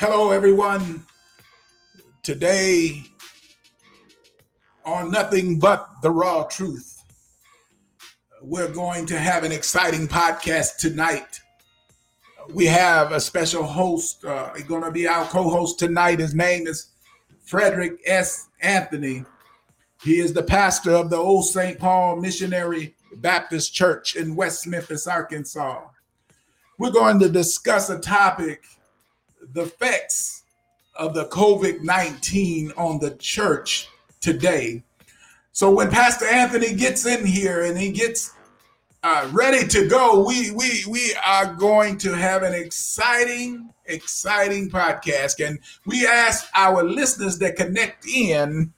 Hello, everyone. Today, on Nothing But the Raw Truth, we're going to have an exciting podcast tonight. We have a special host, uh, going to be our co host tonight. His name is Frederick S. Anthony. He is the pastor of the Old St. Paul Missionary Baptist Church in West Memphis, Arkansas. We're going to discuss a topic the effects of the COVID 19 on the church today. So when Pastor Anthony gets in here and he gets uh, ready to go, we we we are going to have an exciting, exciting podcast, and we ask our listeners that connect in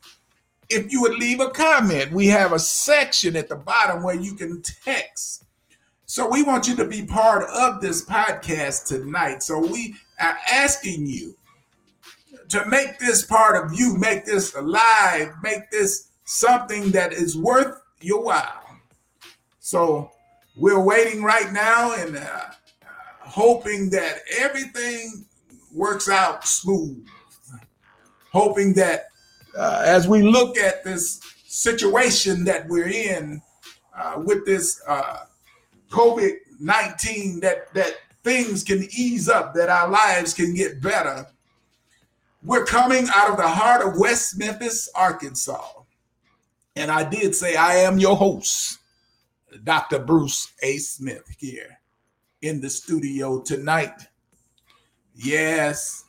if you would leave a comment. We have a section at the bottom where you can text. So we want you to be part of this podcast tonight. So we are asking you to make this part of you, make this alive, make this something that is worth your while. So we're waiting right now and uh, hoping that everything works out smooth. Hoping that uh, as we look at this situation that we're in uh, with this uh, COVID 19, that, that things can ease up, that our lives can get better. We're coming out of the heart of West Memphis, Arkansas. And I did say, I am your host, Dr. Bruce A. Smith, here in the studio tonight. Yes,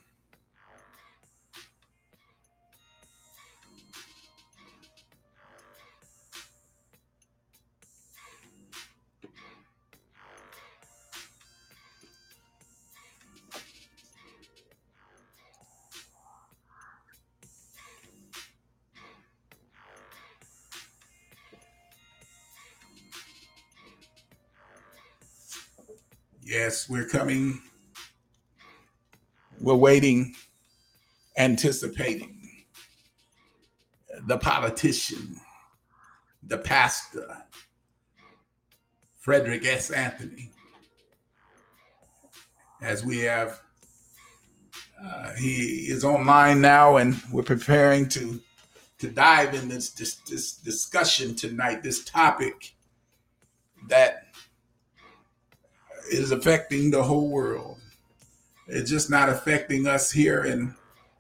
Yes, we're coming. We're waiting, anticipating the politician, the pastor, Frederick S. Anthony, as we have. Uh, he is online now, and we're preparing to to dive in this, this this discussion tonight, this topic that is affecting the whole world. It's just not affecting us here in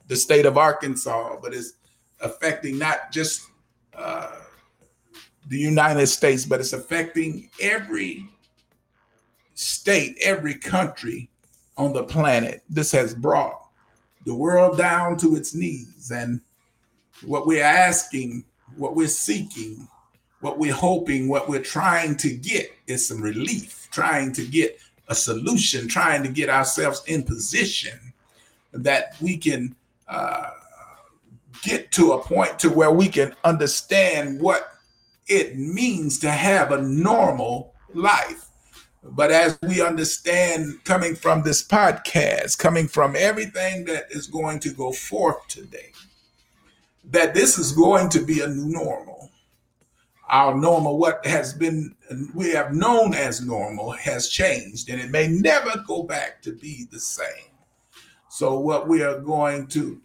the state of Arkansas, but it's affecting not just uh, the United States, but it's affecting every state, every country on the planet. This has brought the world down to its knees. And what we're asking, what we're seeking, what we're hoping, what we're trying to get is some relief trying to get a solution, trying to get ourselves in position that we can uh, get to a point to where we can understand what it means to have a normal life. But as we understand coming from this podcast, coming from everything that is going to go forth today, that this is going to be a new normal our normal, what has been we have known as normal, has changed, and it may never go back to be the same. So, what we are going to,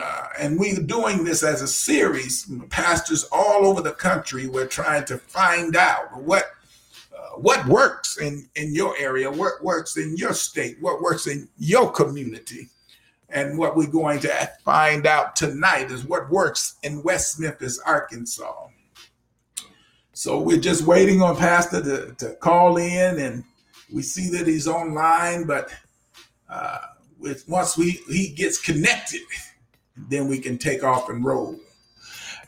uh, and we're doing this as a series, pastors all over the country. We're trying to find out what uh, what works in in your area, what works in your state, what works in your community. And what we're going to find out tonight is what works in West Memphis, Arkansas. So we're just waiting on Pastor to, to call in, and we see that he's online. But uh, with, once we he gets connected, then we can take off and roll.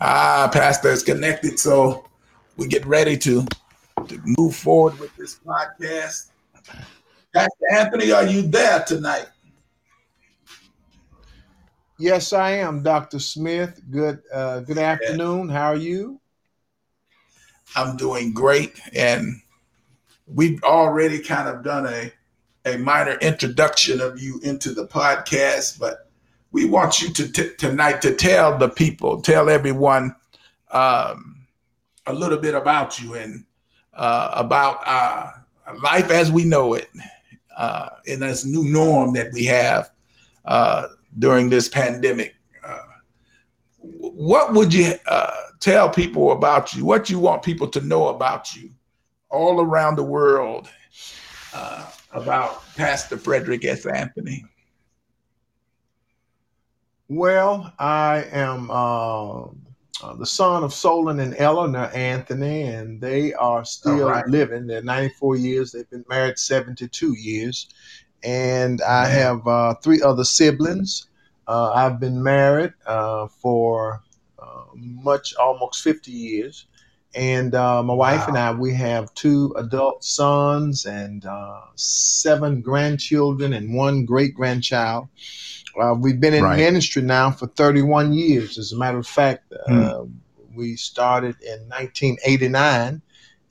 Ah, Pastor is connected, so we get ready to to move forward with this podcast. Pastor Anthony, are you there tonight? Yes, I am, Dr. Smith. Good uh, good afternoon. How are you? I'm doing great. And we've already kind of done a, a minor introduction of you into the podcast, but we want you to t- tonight to tell the people, tell everyone um, a little bit about you and uh, about uh, life as we know it uh, in this new norm that we have uh, during this pandemic. What would you uh, tell people about you? What you want people to know about you all around the world uh, about Pastor Frederick S. Anthony? Well, I am uh, uh, the son of Solon and Eleanor Anthony, and they are still right. living. They're 94 years. They've been married 72 years. And I have uh, three other siblings. Uh, I've been married uh, for much, almost 50 years. And uh, my wife wow. and I, we have two adult sons and seven grandchildren and one great grandchild. Uh, we've been in right. ministry now for 31 years. As a matter of fact, uh, hmm. we started in 1989,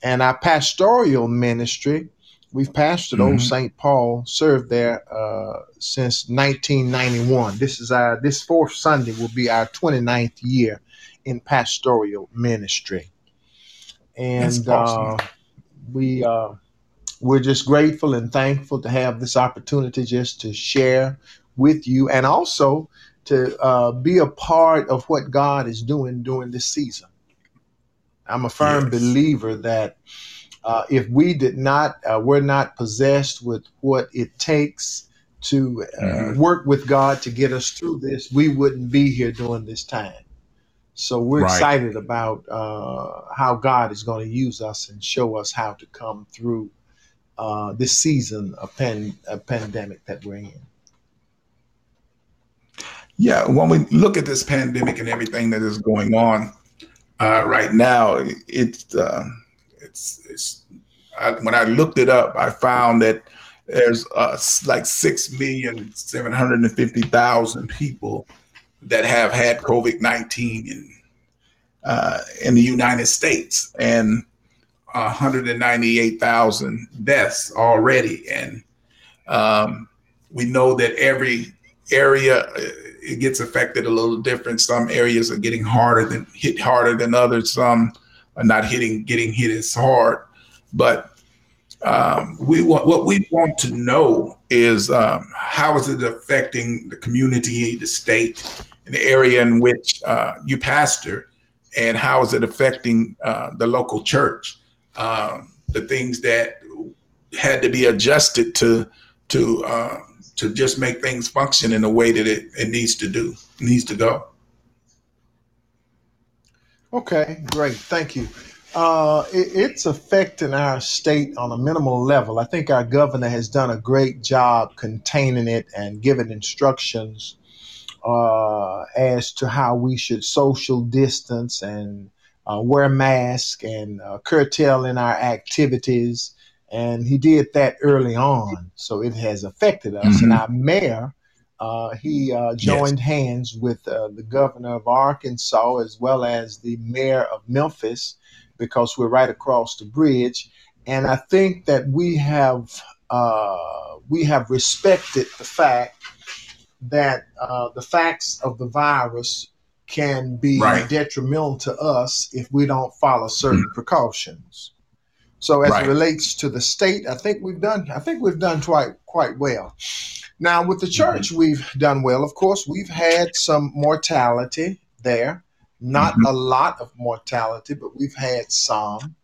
and our pastoral ministry, we've pastored mm-hmm. Old St. Paul, served there uh, since 1991. This is our this fourth Sunday will be our 29th year in pastoral ministry, and awesome. Uh, we uh, we're just grateful and thankful to have this opportunity just to share with you and also to uh, be a part of what God is doing during this season. I'm a firm yes. believer that uh, if we did not, uh, we're not possessed with what it takes to uh, mm-hmm. work with God to get us through this, we wouldn't be here during this time. So we're right. excited about uh, how God is going to use us and show us how to come through uh, this season of pan- a pandemic that we're in. Yeah, when we look at this pandemic and everything that is going on uh, right now, it's uh, it's it's. I, when I looked it up, I found that there's uh, like six million seven hundred and fifty thousand people that have had COVID nineteen in uh, in the United States, and 198,000 deaths already, and um, we know that every area it gets affected a little different. Some areas are getting harder than hit harder than others. Some are not hitting getting hit as hard. But um, we want what we want to know is um, how is it affecting the community, the state, and the area in which uh, you pastor, and how is it affecting uh, the local church? Um, the things that had to be adjusted to to uh, to just make things function in the way that it, it needs to do, needs to go. Okay, great. Thank you. Uh, it, it's affecting our state on a minimal level. I think our governor has done a great job containing it and giving instructions uh, as to how we should social distance and uh, wear masks and uh, curtailing our activities and he did that early on, so it has affected us. Mm-hmm. And our mayor, uh, he uh, joined yes. hands with uh, the governor of Arkansas as well as the mayor of Memphis, because we're right across the bridge. And I think that we have uh, we have respected the fact that uh, the facts of the virus can be right. detrimental to us if we don't follow certain mm-hmm. precautions. So as right. it relates to the state, I think we've done I think we've done quite quite well. Now with the church, mm-hmm. we've done well. Of course, we've had some mortality there. Not mm-hmm. a lot of mortality, but we've had some.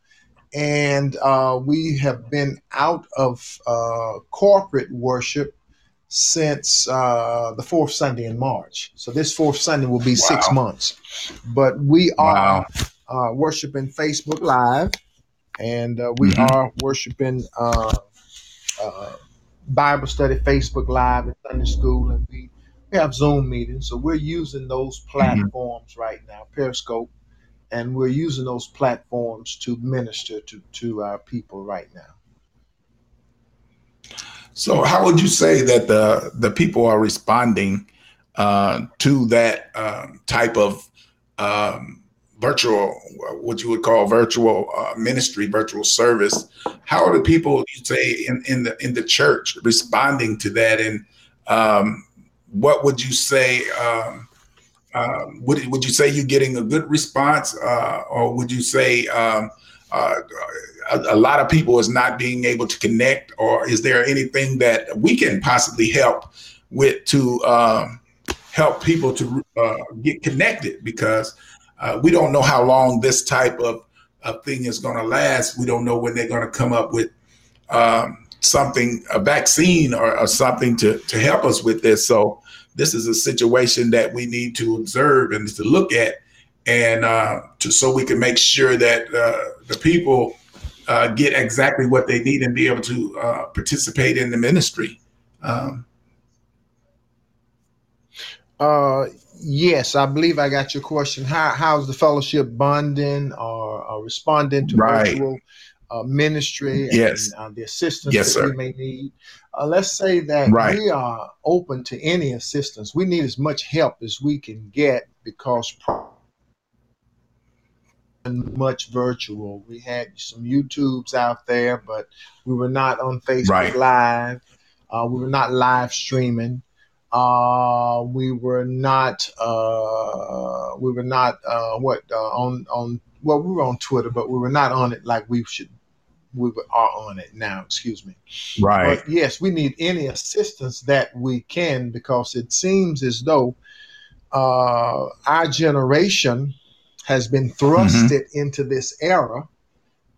And uh, we have been out of uh, corporate worship since uh, the fourth Sunday in March. So this fourth Sunday will be wow. six months. But we are wow. Uh, worshiping Facebook Live and uh, we mm-hmm. are worshiping uh, uh, Bible study, Facebook Live, and Sunday school, and we, we have Zoom meetings. So we're using those mm-hmm. platforms mm-hmm. right now, Periscope, and we're using those platforms to minister to to our people right now. So, how would you say that the the people are responding uh, to that um, type of um, virtual, what you would call virtual uh, ministry, virtual service. How are the people you say in, in the in the church responding to that, and um, what would you say? Um, uh, would would you say you're getting a good response, uh, or would you say um, uh, a, a, lot of people is not being able to connect, or is there anything that we can possibly help with to um, help people to uh, get connected because uh, we don't know how long this type of, of thing is going to last. We don't know when they're going to come up with um, something, a vaccine or, or, something to, to help us with this. So this is a situation that we need to observe and to look at and uh, to, so we can make sure that uh, the people uh, get exactly what they need and be able to uh, participate in the ministry. Um, uh, yes, I believe I got your question. How how's the fellowship bonding or, or responding to right. virtual uh, ministry yes. and uh, the assistance yes, that sir. we may need? Uh, let's say that right. we are open to any assistance. We need as much help as we can get because much virtual. We had some YouTubes out there, but we were not on Facebook right. Live. Uh, we were not live streaming. Uh, we were not. Uh, we were not uh, what uh, on on. Well, we were on Twitter, but we were not on it like we should. We are on it now. Excuse me. Right. But yes, we need any assistance that we can because it seems as though uh, our generation has been thrusted mm-hmm. into this era.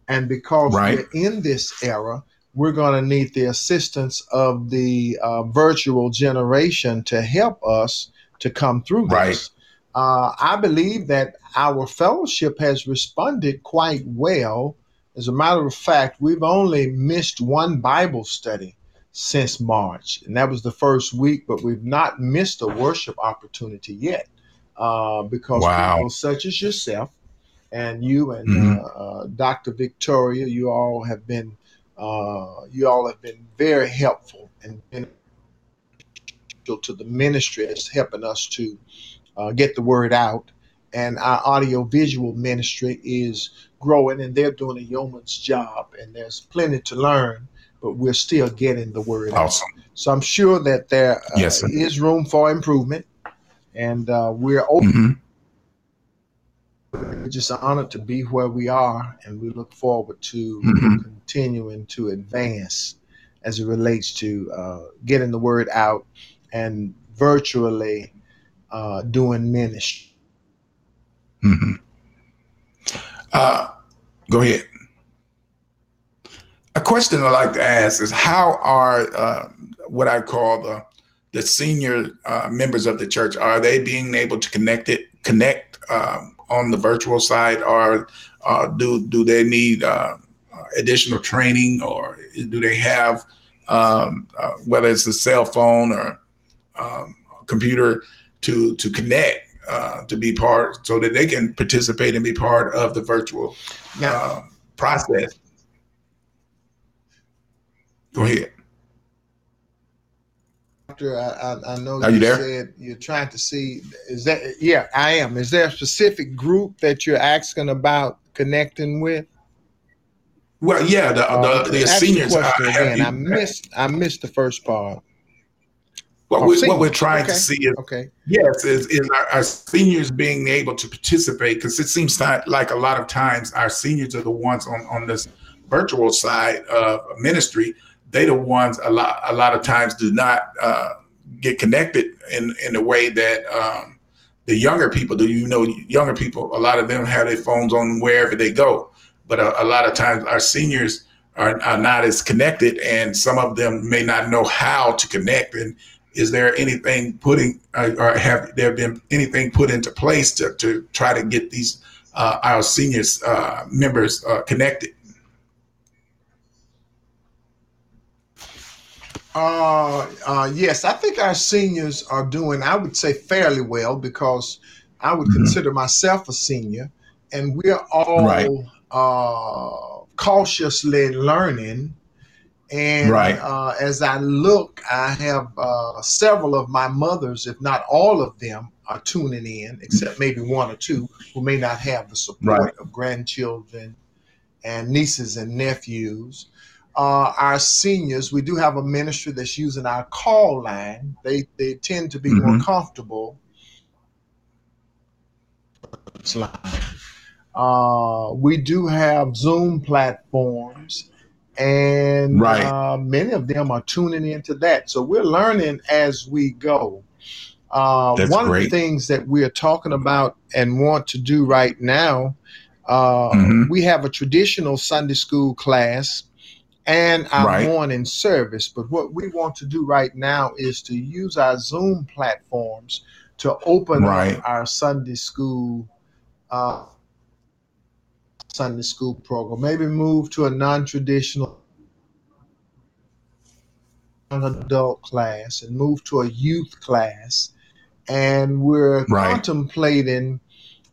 And because right. we're in this era, we're going to need the assistance of the uh, virtual generation to help us to come through right. this. Uh, I believe that our fellowship has responded quite well. As a matter of fact, we've only missed one Bible study since March, and that was the first week, but we've not missed a worship opportunity yet uh, because wow. people such as yourself and you and mm-hmm. uh, uh Dr. Victoria, you all have been uh, you all have been very helpful and beneficial to the ministry as helping us to uh, get the word out. And our audio visual ministry is growing, and they're doing a yeoman's job. And there's plenty to learn, but we're still getting the word awesome. out. So I'm sure that there uh, yes, is room for improvement and uh, we're open. Mm-hmm. We're just honored to be where we are, and we look forward to mm-hmm. continuing to advance as it relates to uh, getting the word out and virtually uh, doing ministry. Mm-hmm. Uh, go ahead. A question I like to ask is how are uh, what I call the the senior uh, members of the church are they being able to connect it connect um, on the virtual side or uh, do do they need uh, additional training or do they have um, uh, whether it's a cell phone or um, computer to to connect uh, to be part so that they can participate and be part of the virtual uh, process go ahead Doctor, I, I, I know Are you, you there? said you're trying to see. Is that yeah? I am. Is there a specific group that you're asking about connecting with? Well, yeah, the uh, the, the seniors. I, again. I missed I missed the first part. What, oh, we, what we're trying okay. to see is okay. Yes, is, is our, our seniors being able to participate because it seems like a lot of times our seniors are the ones on on this virtual side of ministry they the ones a lot a lot of times do not uh, get connected in in the way that um, the younger people do. You know, younger people, a lot of them have their phones on wherever they go, but a, a lot of times our seniors are, are not as connected, and some of them may not know how to connect. And is there anything putting uh, or have there been anything put into place to, to try to get these uh, our seniors uh, members uh, connected? Uh, uh, yes, I think our seniors are doing, I would say, fairly well because I would mm-hmm. consider myself a senior, and we're all right. uh, cautiously learning. And right. uh, as I look, I have uh, several of my mothers, if not all of them, are tuning in, except maybe one or two who may not have the support right. of grandchildren and nieces and nephews uh, our seniors, we do have a ministry that's using our call line. They they tend to be mm-hmm. more comfortable. Uh, we do have Zoom platforms, and Right. uh, many of them are tuning into that. So we're learning as we go. Uh, one of the things that we're talking about and want to do right now, uh, Mhm. we have a traditional Sunday school class and our Right. morning service. But what we want to do right now is to use our Zoom platforms to open Right. up our Sunday school uh, Sunday school program. Maybe move to a non-traditional adult class and move to a youth class. And we're Right. contemplating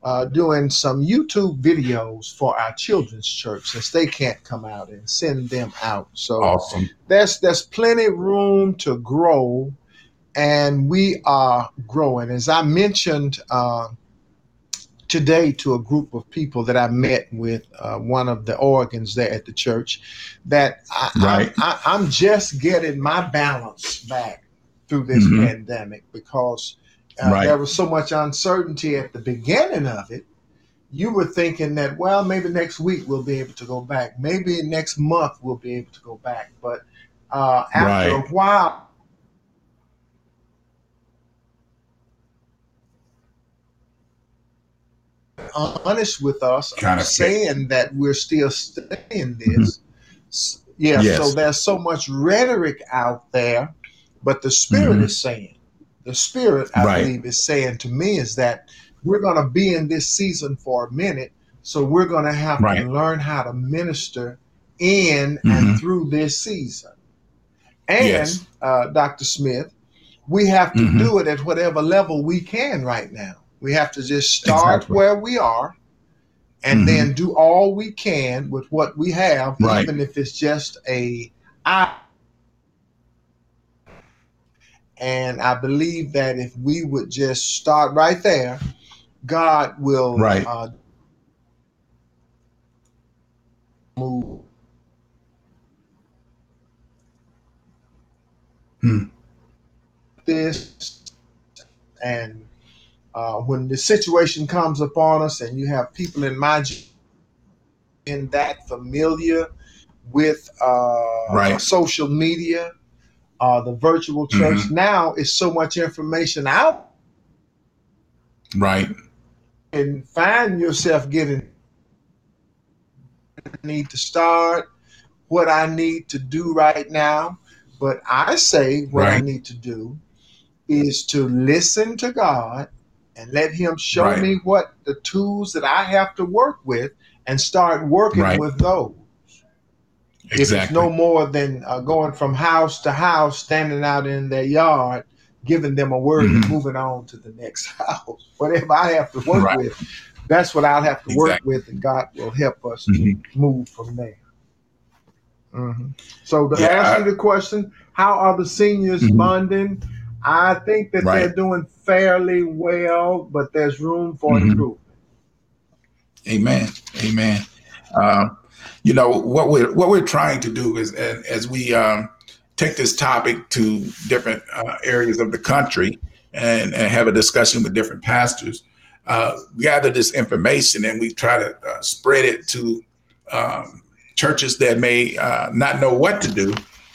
uh, doing some YouTube videos for our children's church since they can't come out and send them out. So Awesome. there's there's plenty room to grow, and we are growing. As I mentioned uh, today to a group of people that I met with uh, one of the organs there at the church, that I, Right. I, I'm just getting my balance back through this Mhm. pandemic because uh, Right. there was so much uncertainty at the beginning of it. You were thinking that, well, maybe next week we'll be able to go back. Maybe next month we'll be able to go back. But uh, after Right. a while, honest with us, Kinda saying that we're still staying this. Yeah, Mm-hmm. Yes. so there's so much rhetoric out there, but the spirit Mhm. is saying, the spirit, I Right. believe, is saying to me is that we're going to be in this season for a minute, so we're going to have Right. to learn how to minister in Mhm. and through this season. And Yes. uh, Dr. Smith, we have to Mhm. do it at whatever level we can right now. We have to just start Exactly. where we are and Mhm. then do all we can with what we have, Right. even if it's just a I. And I believe that if we would just start right there, God will Right. uh, move. Hmm. This and uh, when the situation comes upon us, and you have people in my in that familiar with uh, Right. social media, uh, the virtual church. Mm-hmm. Now is so much information out, Right. and find yourself getting need to start, what I need to do right now. But I say what I need to do is to listen to God and let Him show Right. me what the tools that I have to work with and start working Right. with those. If it's no more than uh, going from house to house, standing out in their yard, giving them a word and Mhm. moving on to the next house. Whatever I have to work Right. with, that's what I'll have to work with, and God will help us Mhm. to move from there. Mhm. So to Yeah, answer the question, how are the seniors Mhm. bonding? I think that they're doing fairly well, but there's room for Mhm. improvement. Amen. Amen. Um, you know what we're what we're trying to do is as, as we um, take this topic to different uh, areas of the country and, and have a discussion with different pastors, uh, gather this information and we try to uh, spread it to um, churches that may uh, not know what to do,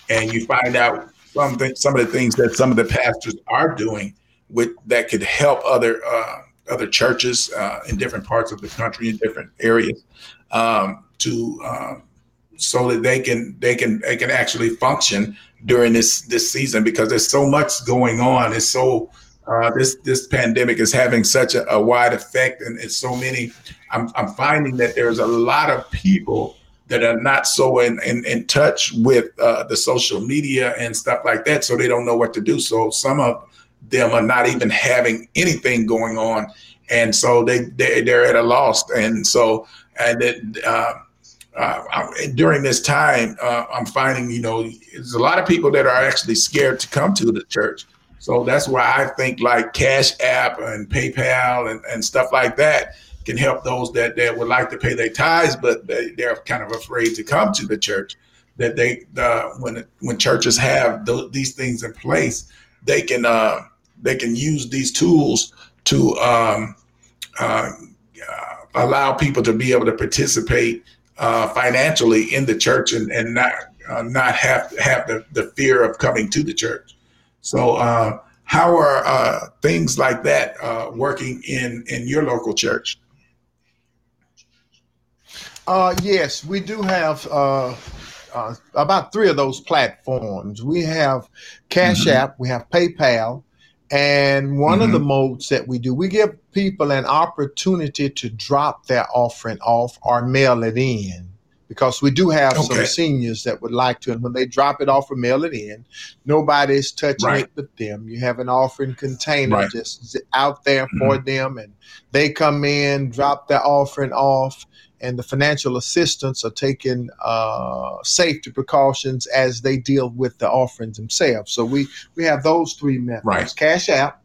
and you find out something some of the things that some of the pastors are doing with that could help other uh, other churches uh, in different parts of the country in different areas um, to uh, so that they can they can they can actually function during this this season because there's so much going on. It's so uh, this this pandemic is having such a, a wide effect, and it's so many. I'm I'm finding that there's a lot of people that are not so in in, in touch with uh, the social media and stuff like that, so they don't know what to do. So some of them are not even having anything going on, and so they, they they're at a loss. And so and that uh, uh, during this time, uh, I'm finding you know there's a lot of people that are actually scared to come to the church. So that's why I think like Cash App and PayPal and, and stuff like that can help those that, that would like to pay their tithes, but they, they're kind of afraid to come to the church. That they uh, when when churches have th- these things in place, they can uh, they can use these tools to um, uh, allow people to be able to participate uh, financially in the church and, and not uh, not have have the, the fear of coming to the church. So, uh, how are things like that working in in your local church? Uh, yes, we do have uh, uh, about three of those platforms. We have Cash mm-hmm. App, we have PayPal, and one mm-hmm. of the mm-hmm. modes that we do, we give people an opportunity to drop their offering off or mail it in because we do have okay. some seniors that would like to, and when they drop it off or mail it in, nobody's touching right. it but them. You have an offering container right. just out there mm-hmm. for them, and they come in, drop their offering off, and the financial assistants are taking uh, safety precautions as they deal with the offerings themselves. So we we have those three methods: right. Cash App,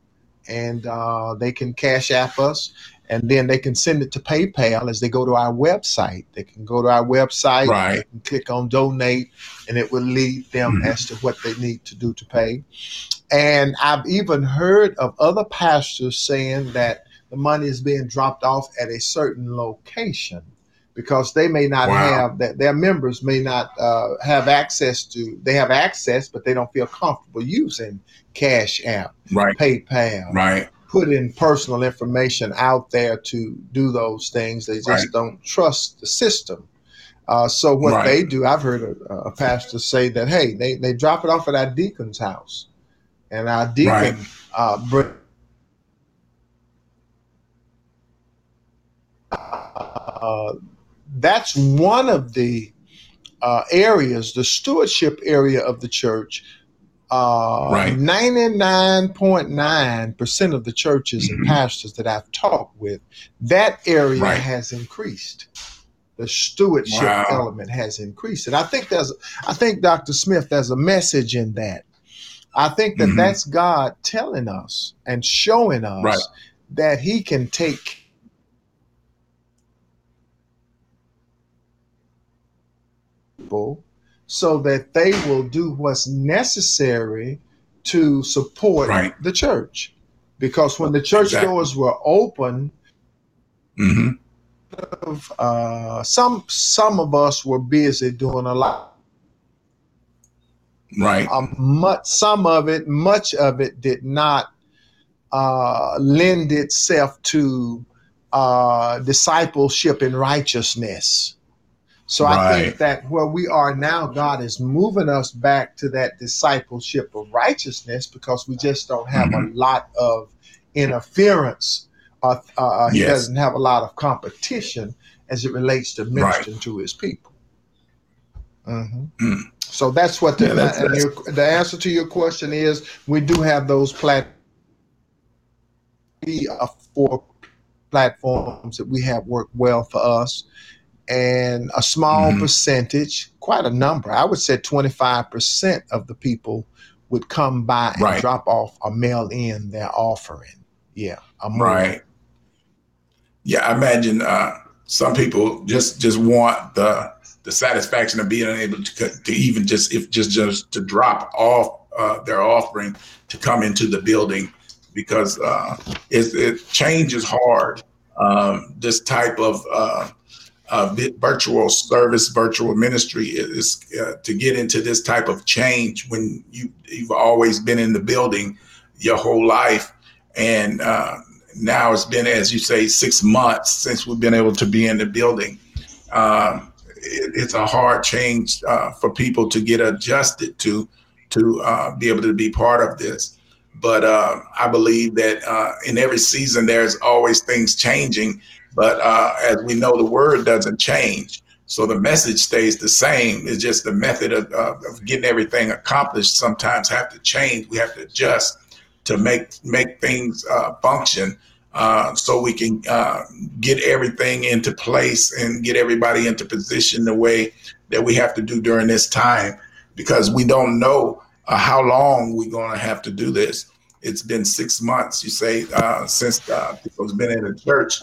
and uh, they can Cash App us, and then they can send it to PayPal as they go to our website. They can go to our website, right. and click on donate, and it will lead them mm-hmm. as to what they need to do to pay. And I've even heard of other pastors saying that the money is being dropped off at a certain location because they may not wow. have that their members may not uh, have access to they have access but they don't feel comfortable using cash app right paypal right putting personal information out there to do those things they just right. don't trust the system uh, so what right. they do i've heard a, a, pastor say that hey they, they drop it off at our deacon's house and our deacon right. uh, bring uh, that's one of the uh, areas, the stewardship area of the church. Uh, right. 99.9% of the churches mm-hmm. and pastors that I've talked with, that area right. has increased. The stewardship wow. element has increased. And I think there's, I think, Dr. Smith, there's a message in that. I think that mm-hmm. that's God telling us and showing us right. that He can take people so that they will do what's necessary to support right. the church. Because when the church exactly. doors were open, mm-hmm. uh, some some of us were busy doing a lot. Right. Um, much, some of it, much of it, did not uh, lend itself to uh, discipleship and righteousness. So right. I think that where we are now, God is moving us back to that discipleship of righteousness because we just don't have mm-hmm. a lot of interference. Uh, uh, yes. He doesn't have a lot of competition as it relates to ministering right. to his people. Mm-hmm. Mm. So that's what the, yeah, that's, that's, your, the answer to your question is. We do have those platforms, four platforms that we have worked well for us and a small mm-hmm. percentage, quite a number, I would say 25% of the people would come by and right. drop off or mail in their offering. Yeah. Right. Yeah, I imagine uh, some people just just want the the satisfaction of being able to to even just if just just to drop off uh, their offering to come into the building because uh, it, it change is hard. Um, this type of uh, virtual service, virtual ministry is uh, to get into this type of change when you you've always been in the building your whole life, and uh, now it's been, as you say, six months since we've been able to be in the building. Um, it, it's a hard change uh, for people to get adjusted to to uh, be able to be part of this. But uh, I believe that in every season, there's always things changing but uh, as we know, the word doesn't change. So the message stays the same. It's just the method of, of getting everything accomplished sometimes have to change. We have to adjust to make make things uh, function uh, so we can uh, get everything into place and get everybody into position the way that we have to do during this time because we don't know uh, how long we're going to have to do this. It's been six months, you say, uh, since people's been in the church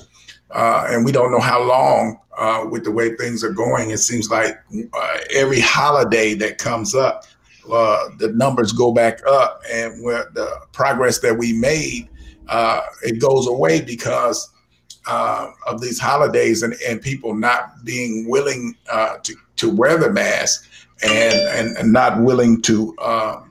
uh, and we don't know how long uh, with the way things are going. It seems like uh, every holiday that comes up, uh, the numbers go back up, and where the progress that we made, uh, it goes away because uh, of these holidays and, and people not being willing to, to wear the mask and, and, and not willing to uh,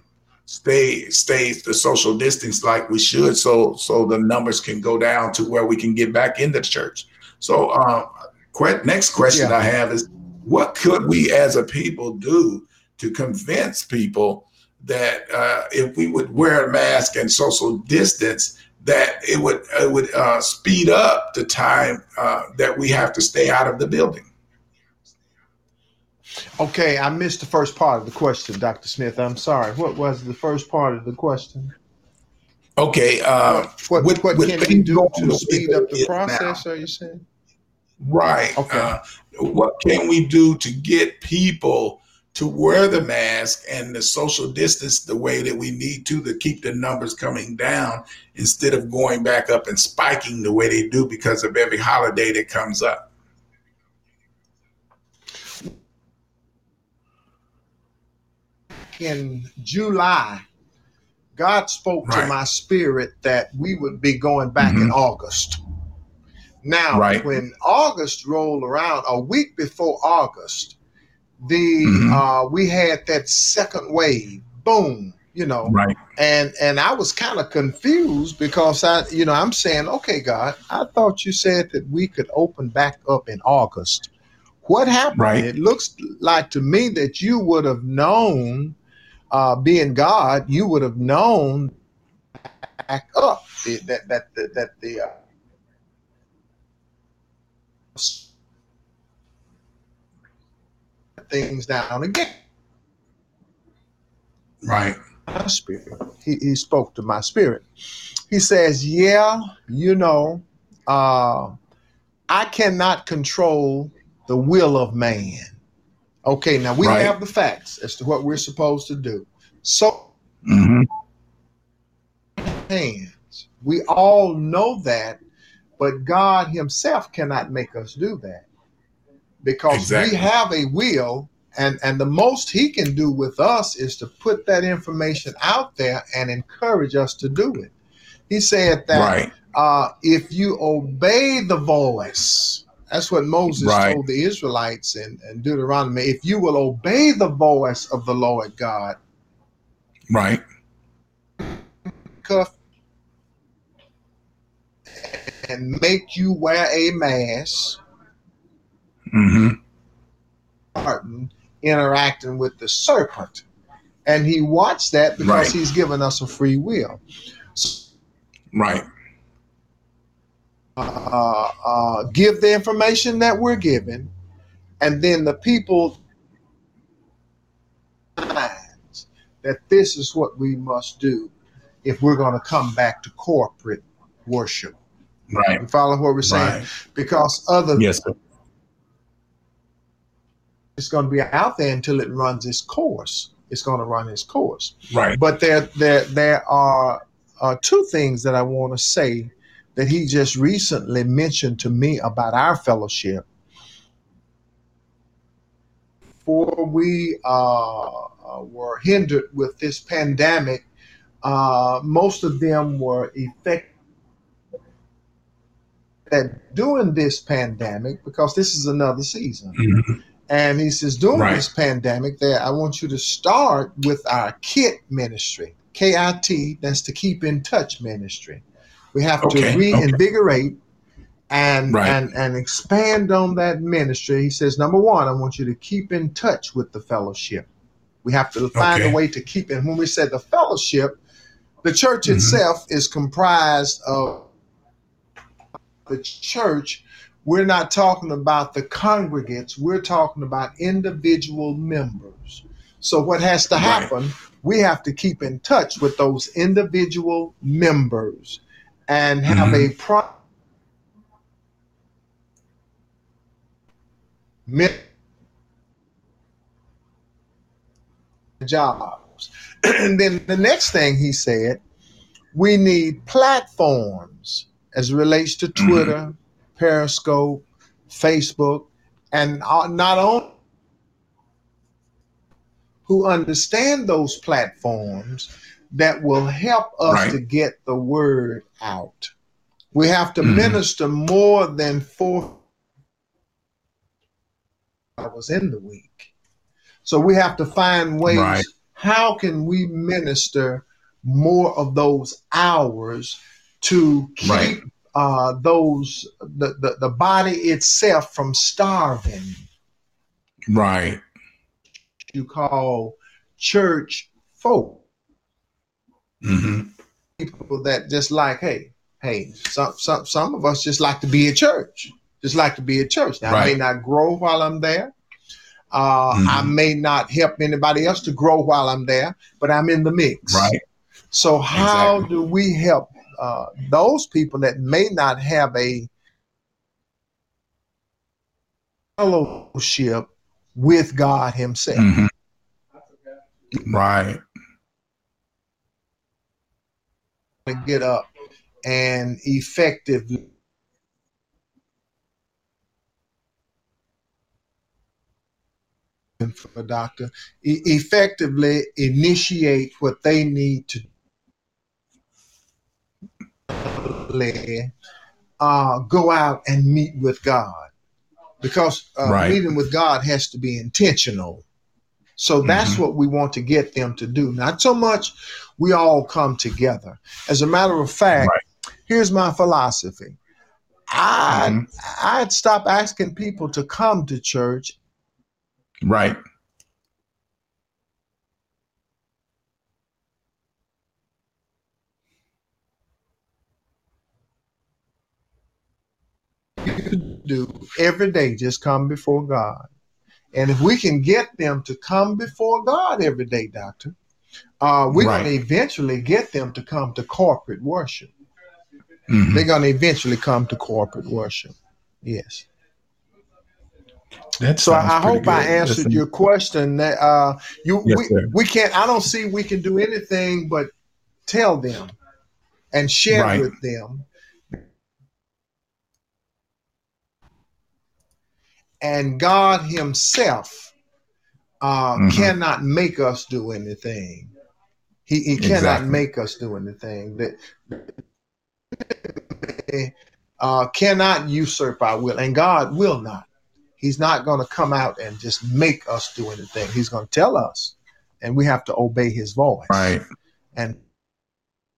stay stay the social distance like we should so so the numbers can go down to where we can get back into the church so uh, next question yeah. i have is what could we as a people do to convince people that uh, if we would wear a mask and social distance that it would it would uh, speed up the time uh, that we have to stay out of the building. Okay, I missed the first part of the question, Dr. Smith. I'm sorry. What was the first part of the question? Okay, uh, what, what, what can we do to speed up the process? Now. Are you saying? Right. Okay. Uh, what can we do to get people to wear the mask and the social distance the way that we need to to keep the numbers coming down instead of going back up and spiking the way they do because of every holiday that comes up. In July, God spoke right. to my spirit that we would be going back mm-hmm. in August. Now, right. when August rolled around, a week before August, the mm-hmm. uh, we had that second wave, boom, you know, right. And and I was kind of confused because I, you know, I'm saying, okay, God, I thought you said that we could open back up in August. What happened? Right. It looks like to me that you would have known, uh, being God, you would have known back up that that that, that the uh, things down again. Right. My spirit. He, he spoke to my spirit. He says, Yeah, you know, uh, I cannot control the will of man. Okay, now we right. have the facts as to what we're supposed to do. So, mm-hmm. hands. We all know that, but God Himself cannot make us do that because exactly. we have a will and and the most he can do with us is to put that information out there and encourage us to do it he said that right. uh, if you obey the voice that's what moses right. told the israelites in, in deuteronomy if you will obey the voice of the lord god right cuff and make you wear a mask mm-hmm. Martin interacting with the serpent. And he watched that because right. he's given us a free will. Right. Uh, uh, give the information that we're given, and then the people that this is what we must do if we're going to come back to corporate worship. Right. You follow what we're saying? Right. Because other yes, sir it's going to be out there until it runs its course. It's going to run its course. Right. But there, there, there are uh, two things that I want to say that he just recently mentioned to me about our fellowship. Before we uh, uh, were hindered with this pandemic, uh, most of them were effective that during this pandemic, because this is another season, mm-hmm. And he says, during right. this pandemic, that I want you to start with our KIT ministry. K-I-T, that's to keep in touch ministry. We have okay. to reinvigorate okay. and right. and and expand on that ministry. He says, number one, I want you to keep in touch with the fellowship. We have to find okay. a way to keep it. When we said the fellowship, the church mm-hmm. itself is comprised of the church we're not talking about the congregates, we're talking about individual members. So, what has to happen? Right. We have to keep in touch with those individual members and have mm-hmm. a pro- jobs. and then the next thing he said, we need platforms as relates to mm-hmm. Twitter, mm-hmm. Periscope, Facebook, and not only who understand those platforms that will help us right. to get the word out. We have to mm-hmm. minister more than four hours in the week. So we have to find ways. Right. How can we minister more of those hours to keep right. uh, those the, the the body itself from starving? Right. You call church folk. Mm-hmm. People that just like, hey, hey, some some some of us just like to be at church. Just like to be at church. Now right. I may not grow while I'm there. Uh, mm-hmm. I may not help anybody else to grow while I'm there, but I'm in the mix. Right. So how exactly. do we help uh, those people that may not have a fellowship with God Himself? Mm-hmm. Right. To get up and effectively for a doctor e- effectively initiate what they need to uh, go out and meet with God because uh, right. meeting with God has to be intentional. So that's mm-hmm. what we want to get them to do. Not so much we all come together. As a matter of fact, right. here's my philosophy. I mm-hmm. I'd stop asking people to come to church. Right. do every day just come before God. And if we can get them to come before God every day, doctor, uh, we're right. going to eventually get them to come to corporate worship. Mm-hmm. They're going to eventually come to corporate worship. Yes. That so I hope good. I answered your question. That uh, you yes, we, we can't. I don't see we can do anything but tell them and share right. with them and God Himself uh, mm-hmm. cannot make us do anything. He, he cannot exactly. make us do anything. That uh, cannot usurp our will, and God will not. He's not going to come out and just make us do anything. He's going to tell us, and we have to obey His voice. Right. And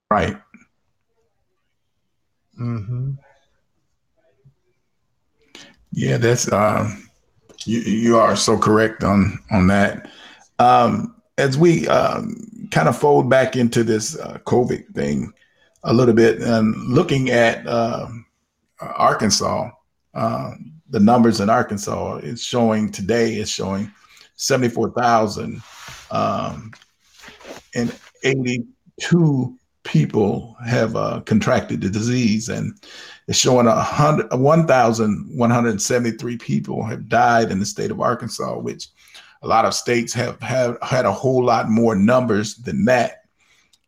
right. Mm-hmm. Yeah, that's uh, you. You are so correct on on that. Um, as we um, kind of fold back into this uh, COVID thing a little bit, and looking at uh, Arkansas, uh, the numbers in Arkansas is showing today is showing seventy four thousand um, and eighty two people have uh, contracted the disease, and it's showing a hundred, 1,173 people have died in the state of Arkansas, which a lot of states have, have had a whole lot more numbers than that.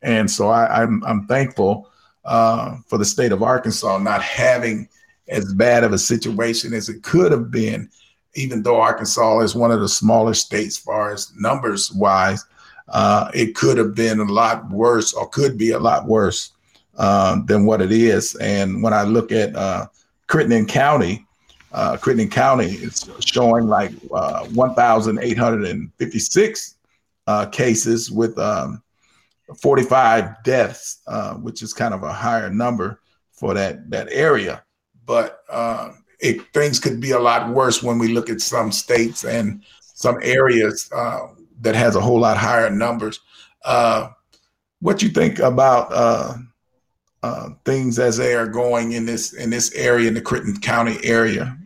And so I, am I'm, I'm thankful uh, for the state of Arkansas not having as bad of a situation as it could have been, even though Arkansas is one of the smaller states far as numbers wise. Uh, it could have been a lot worse or could be a lot worse uh, than what it is. And when I look at uh, Crittenden County, uh, Crittenden County is showing like uh, 1,856 uh, cases with um, 45 deaths, uh, which is kind of a higher number for that that area. But uh, it, things could be a lot worse when we look at some states and some areas that has a whole lot higher numbers. Uh, what you think about uh, uh, things as they are going in this in this area in the Crittenden County area?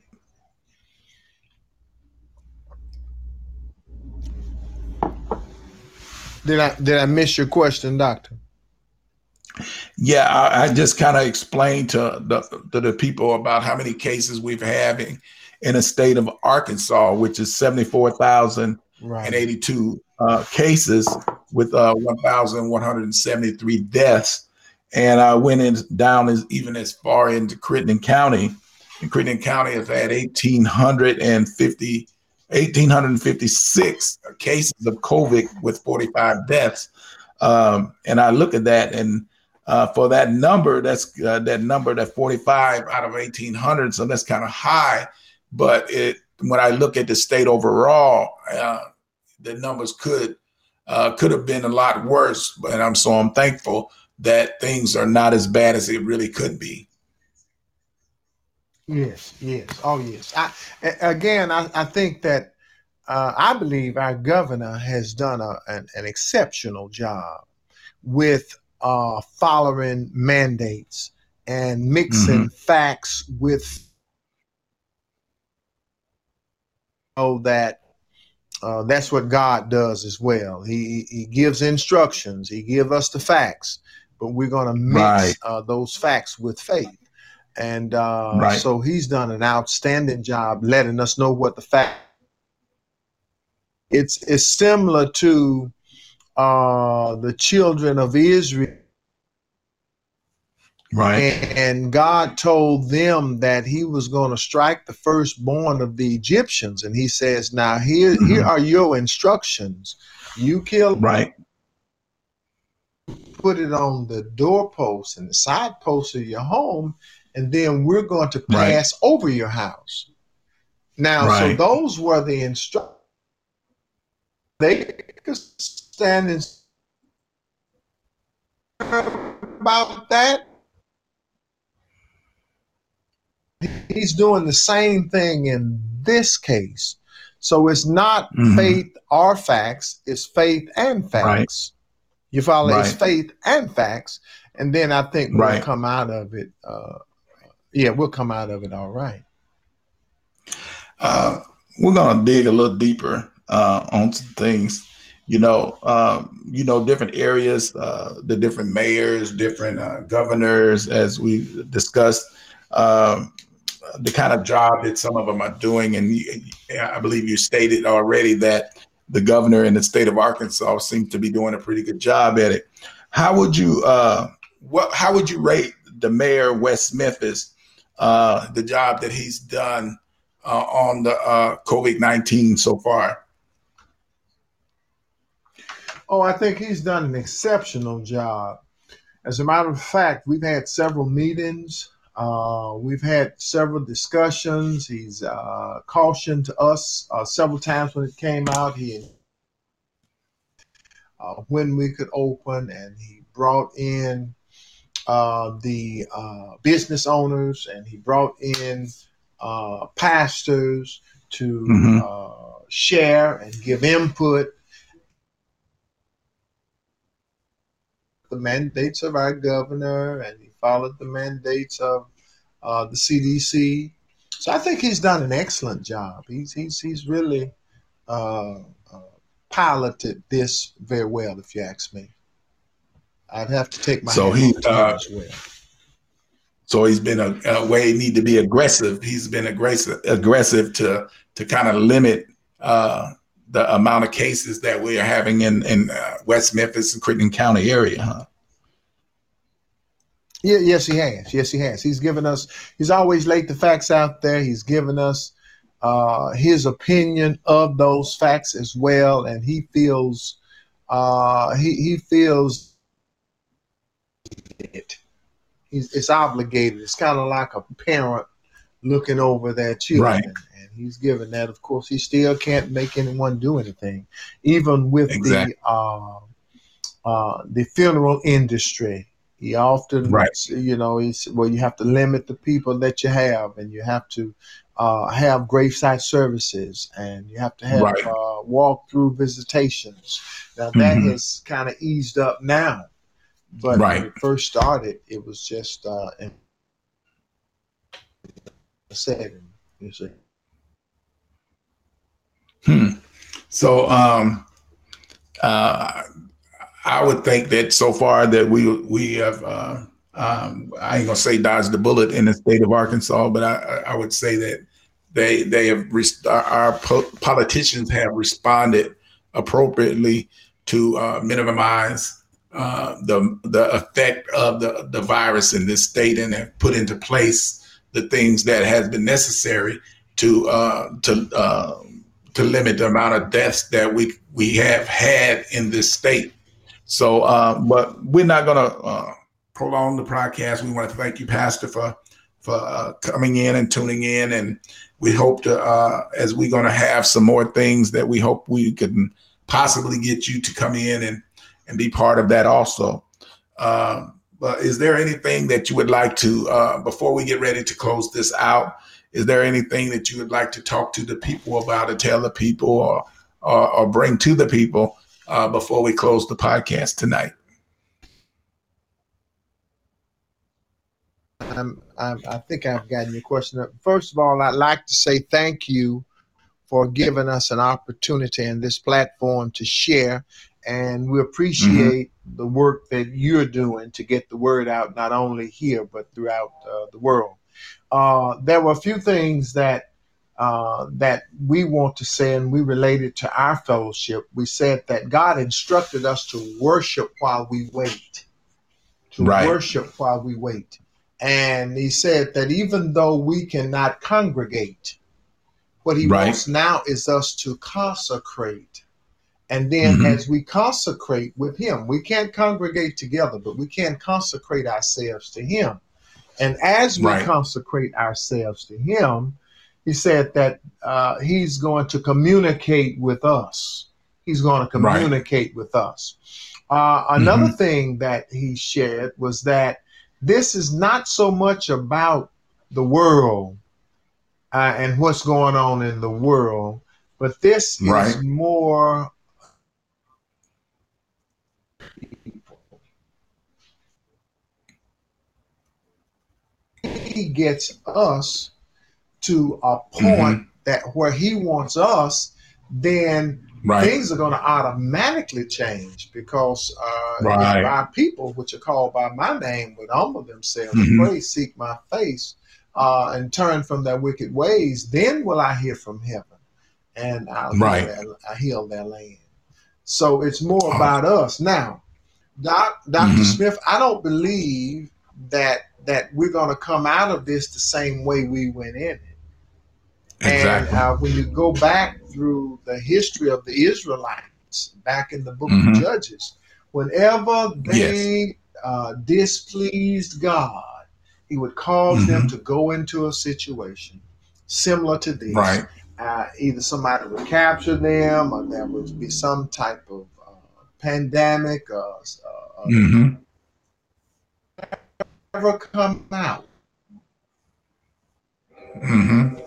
Did I did I miss your question, Doctor? Yeah, I, I just kind of explained to the to the people about how many cases we've having in a state of Arkansas, which is seventy four thousand right. and eighty two uh, cases with uh, one thousand one hundred and seventy three deaths and I went in down as even as far into Crittenden County. And Crittenden County has had 1,850, 1,856 cases of COVID with 45 deaths. Um, and I look at that and uh, for that number. That's uh, that number, that 45 out of 1,800. So that's kind of high. But it, when I look at the state overall, uh, the numbers could uh, could have been a lot worse. But I'm so I'm thankful that things are not as bad as it really could be. Yes, yes, oh yes. I, again, I, I think that uh, I believe our governor has done a, an, an exceptional job with uh, following mandates and mixing mm-hmm. facts with oh that uh, that's what God does as well. He he gives instructions. He gives us the facts, but we're going to mix right. uh, those facts with faith. And uh, right. so he's done an outstanding job letting us know what the fact. It's it's similar to uh, the children of Israel. Right. And, and God told them that he was going to strike the firstborn of the Egyptians. And he says, Now here, mm-hmm. here are your instructions. You kill right. Put it on the doorpost and the side post of your home, and then we're going to pass right. over your house. Now, right. so those were the instructions. They could stand and about that. He's doing the same thing in this case. So it's not mm-hmm. faith or facts, it's faith and facts. Right. You follow? Right. It's faith and facts. And then I think we'll right. come out of it. Uh, yeah, we'll come out of it all right. Uh, we're going to dig a little deeper uh, on some things you know, um, you know, different areas, uh, the different mayors, different uh, governors, as we discussed, um, the kind of job that some of them are doing. And I believe you stated already that the governor in the state of Arkansas seems to be doing a pretty good job at it. How would you, uh, what, how would you rate the mayor West Memphis, uh, the job that he's done uh, on the uh, COVID nineteen so far? Oh, I think he's done an exceptional job. As a matter of fact, we've had several meetings. Uh, we've had several discussions. He's uh, cautioned us uh, several times when it came out. He uh, when we could open, and he brought in uh, the uh, business owners, and he brought in pastors to mm-hmm. share and give input the mandates of our governor and followed the mandates of uh, the CDC. So I think he's done an excellent job. He's he's he's really uh, uh, piloted this very well, if you ask me. I'd have to take my so he uh, well. So he's been a, a, way need to be aggressive. He's been aggressive aggressive to to kind of limit uh, the amount of cases that we are having in in uh, West Memphis and Crittenden County area, huh? Yeah, yes, he has. Yes, he has. He's given us. He's always laid the facts out there. He's given us uh, his opinion of those facts as well, and he feels uh, he he feels it. He's it's obligated. It's kind of like a parent looking over their children. Right he's given that. Of course, he still can't make anyone do anything, even with exactly. the uh, uh, the funeral industry. He often, right. you know, he's well. You have to limit the people that you have, and you have to uh, have gravesite services, and you have to have right. uh, walk-through visitations. Now that mm-hmm. has kind of eased up now, but right. when it first started, it was just uh, in setting. You see. Hmm. So um, uh, I would think that so far that we we have uh, um, I ain't gonna say dodged the bullet in the state of Arkansas, but I, I would say that they they have our politicians have responded appropriately to uh, minimize uh, the the effect of the the virus in this state and have put into place the things that has been necessary to uh, to uh, to limit the amount of deaths that we we have had in this state. So, uh, but we're not gonna uh, prolong the podcast. We want to thank you, Pastor, for for uh, coming in and tuning in, and we hope to uh, as we're going to have some more things that we hope we can possibly get you to come in and and be part of that also. Uh, but is there anything that you would like to uh, before we get ready to close this out? Is there anything that you would like to talk to the people about, or tell the people, or or, or bring to the people uh, before we close the podcast tonight? I'm, I'm, i think I've gotten your question. First of all, I'd like to say thank you for giving us an opportunity in this platform to share. And we appreciate mm-hmm. the work that you're doing to get the word out, not only here, but throughout uh, the world. Uh, there were a few things that uh, that we want to say, and we related to our fellowship. We said that God instructed us to worship while we wait, to right. worship while we wait. And he said that even though we cannot congregate, what he right. wants now is us to consecrate. And then mm-hmm. as we consecrate with him, we can't congregate together, but we can consecrate ourselves to him. And as we right. consecrate ourselves to him, he said that uh, he's going to communicate with us. He's going to communicate right. with us. Uh, another mm-hmm. thing that he shared was that this is not so much about the world uh, and what's going on in the world, but this right. is more. He gets us to a point mm-hmm. that where he wants us, then right. things are going to automatically change because uh, right. our people, which are called by my name, would humble themselves, mm-hmm. pray, seek my face, uh, and turn from their wicked ways, then will I hear from heaven and I'll right. heal, their, heal their land. So it's more oh. about us now. Doc, doctor mm-hmm. Smith, I don't believe that that we're going to come out of this the same way we went in it. Exactly. And uh, when you go back through the history of the Israelites, back in the book mm-hmm. of Judges, whenever they yes. uh, displeased God, He would cause mm-hmm. them to go into a situation similar to this. Right. Uh, either somebody would capture them, or there would be some type of uh, pandemic, or uh, mm-hmm. never come out. Mm-hmm.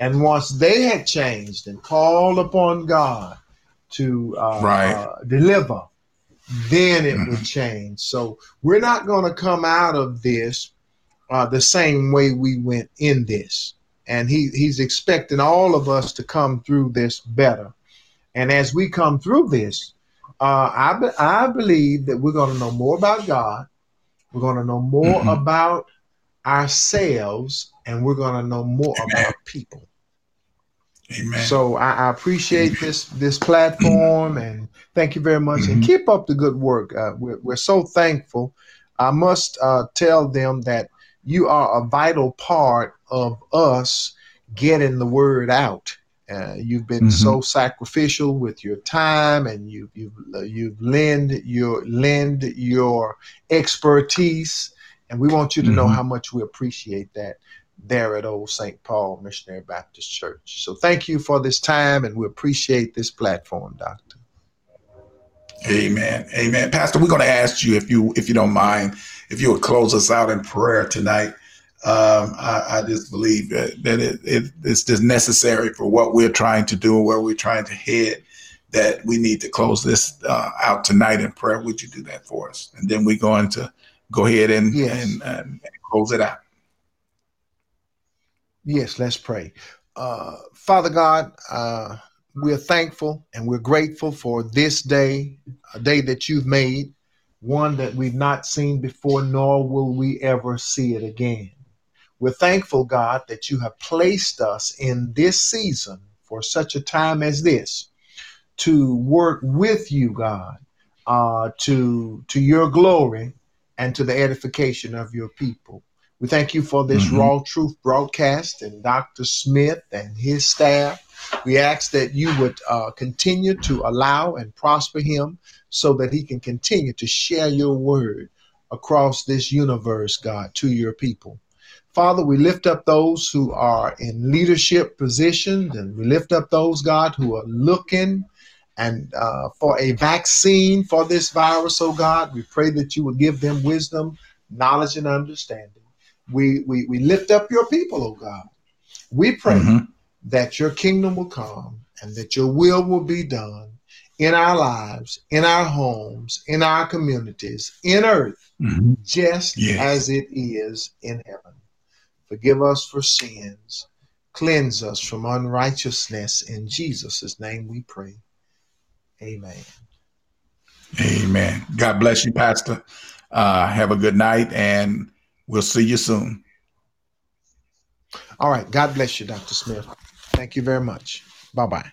And once they had changed and called upon God to uh, right. uh, deliver, then it would mm-hmm. change. So we're not going to come out of this uh, the same way we went in this. And he, he's expecting all of us to come through this better. And as we come through this, uh, I, be, I believe that we're going to know more about God. We're going to know more mm-hmm. about ourselves, and we're going to know more Amen. about people. Amen. So I, I appreciate this this platform and thank you very much. Mm-hmm. And keep up the good work. Uh, we're, we're so thankful. I must uh, tell them that you are a vital part of us getting the word out. Uh, you've been mm-hmm. so sacrificial with your time, and you, you've you've lend your lend your expertise, and we want you to mm-hmm. know how much we appreciate that there at Old St. Paul Missionary Baptist Church. So thank you for this time, and we appreciate this platform, Doctor. Amen. Amen. Pastor, we're going to ask you if you if you don't mind, if you would close us out in prayer tonight. Um, I, I, just believe that, that it, it, it's just necessary for what we're trying to do and where we're trying to head that we need to close this uh, out tonight in prayer. Would you do that for us? And then we're going to go ahead and, yes. and, and close it out. Yes, let's pray. Uh, Father God, uh, we're thankful and we're grateful for this day, a day that you've made, one that we've not seen before, nor will we ever see it again. We're thankful, God, that you have placed us in this season for such a time as this to work with you, God, uh, to, to your glory and to the edification of your people. We thank you for this mm-hmm. Raw Truth broadcast and Dr. Smith and his staff. We ask that you would uh, continue to allow and prosper him so that he can continue to share your word across this universe, God, to your people. Father, we lift up those who are in leadership positions, and we lift up those, God, who are looking and uh, for a vaccine for this virus, oh God. We pray that you would give them wisdom, knowledge, and understanding. We, we, we lift up your people, oh God. We pray mm-hmm. that your kingdom will come and that your will will be done in our lives, in our homes, in our communities, in earth, mm-hmm. just yes. as it is in heaven. Forgive us for sins. Cleanse us from unrighteousness. In Jesus' name we pray. Amen. Amen. God bless you, Pastor. Uh, have a good night, and we'll see you soon. All right. God bless you, Dr. Smith. Thank you very much. Bye bye.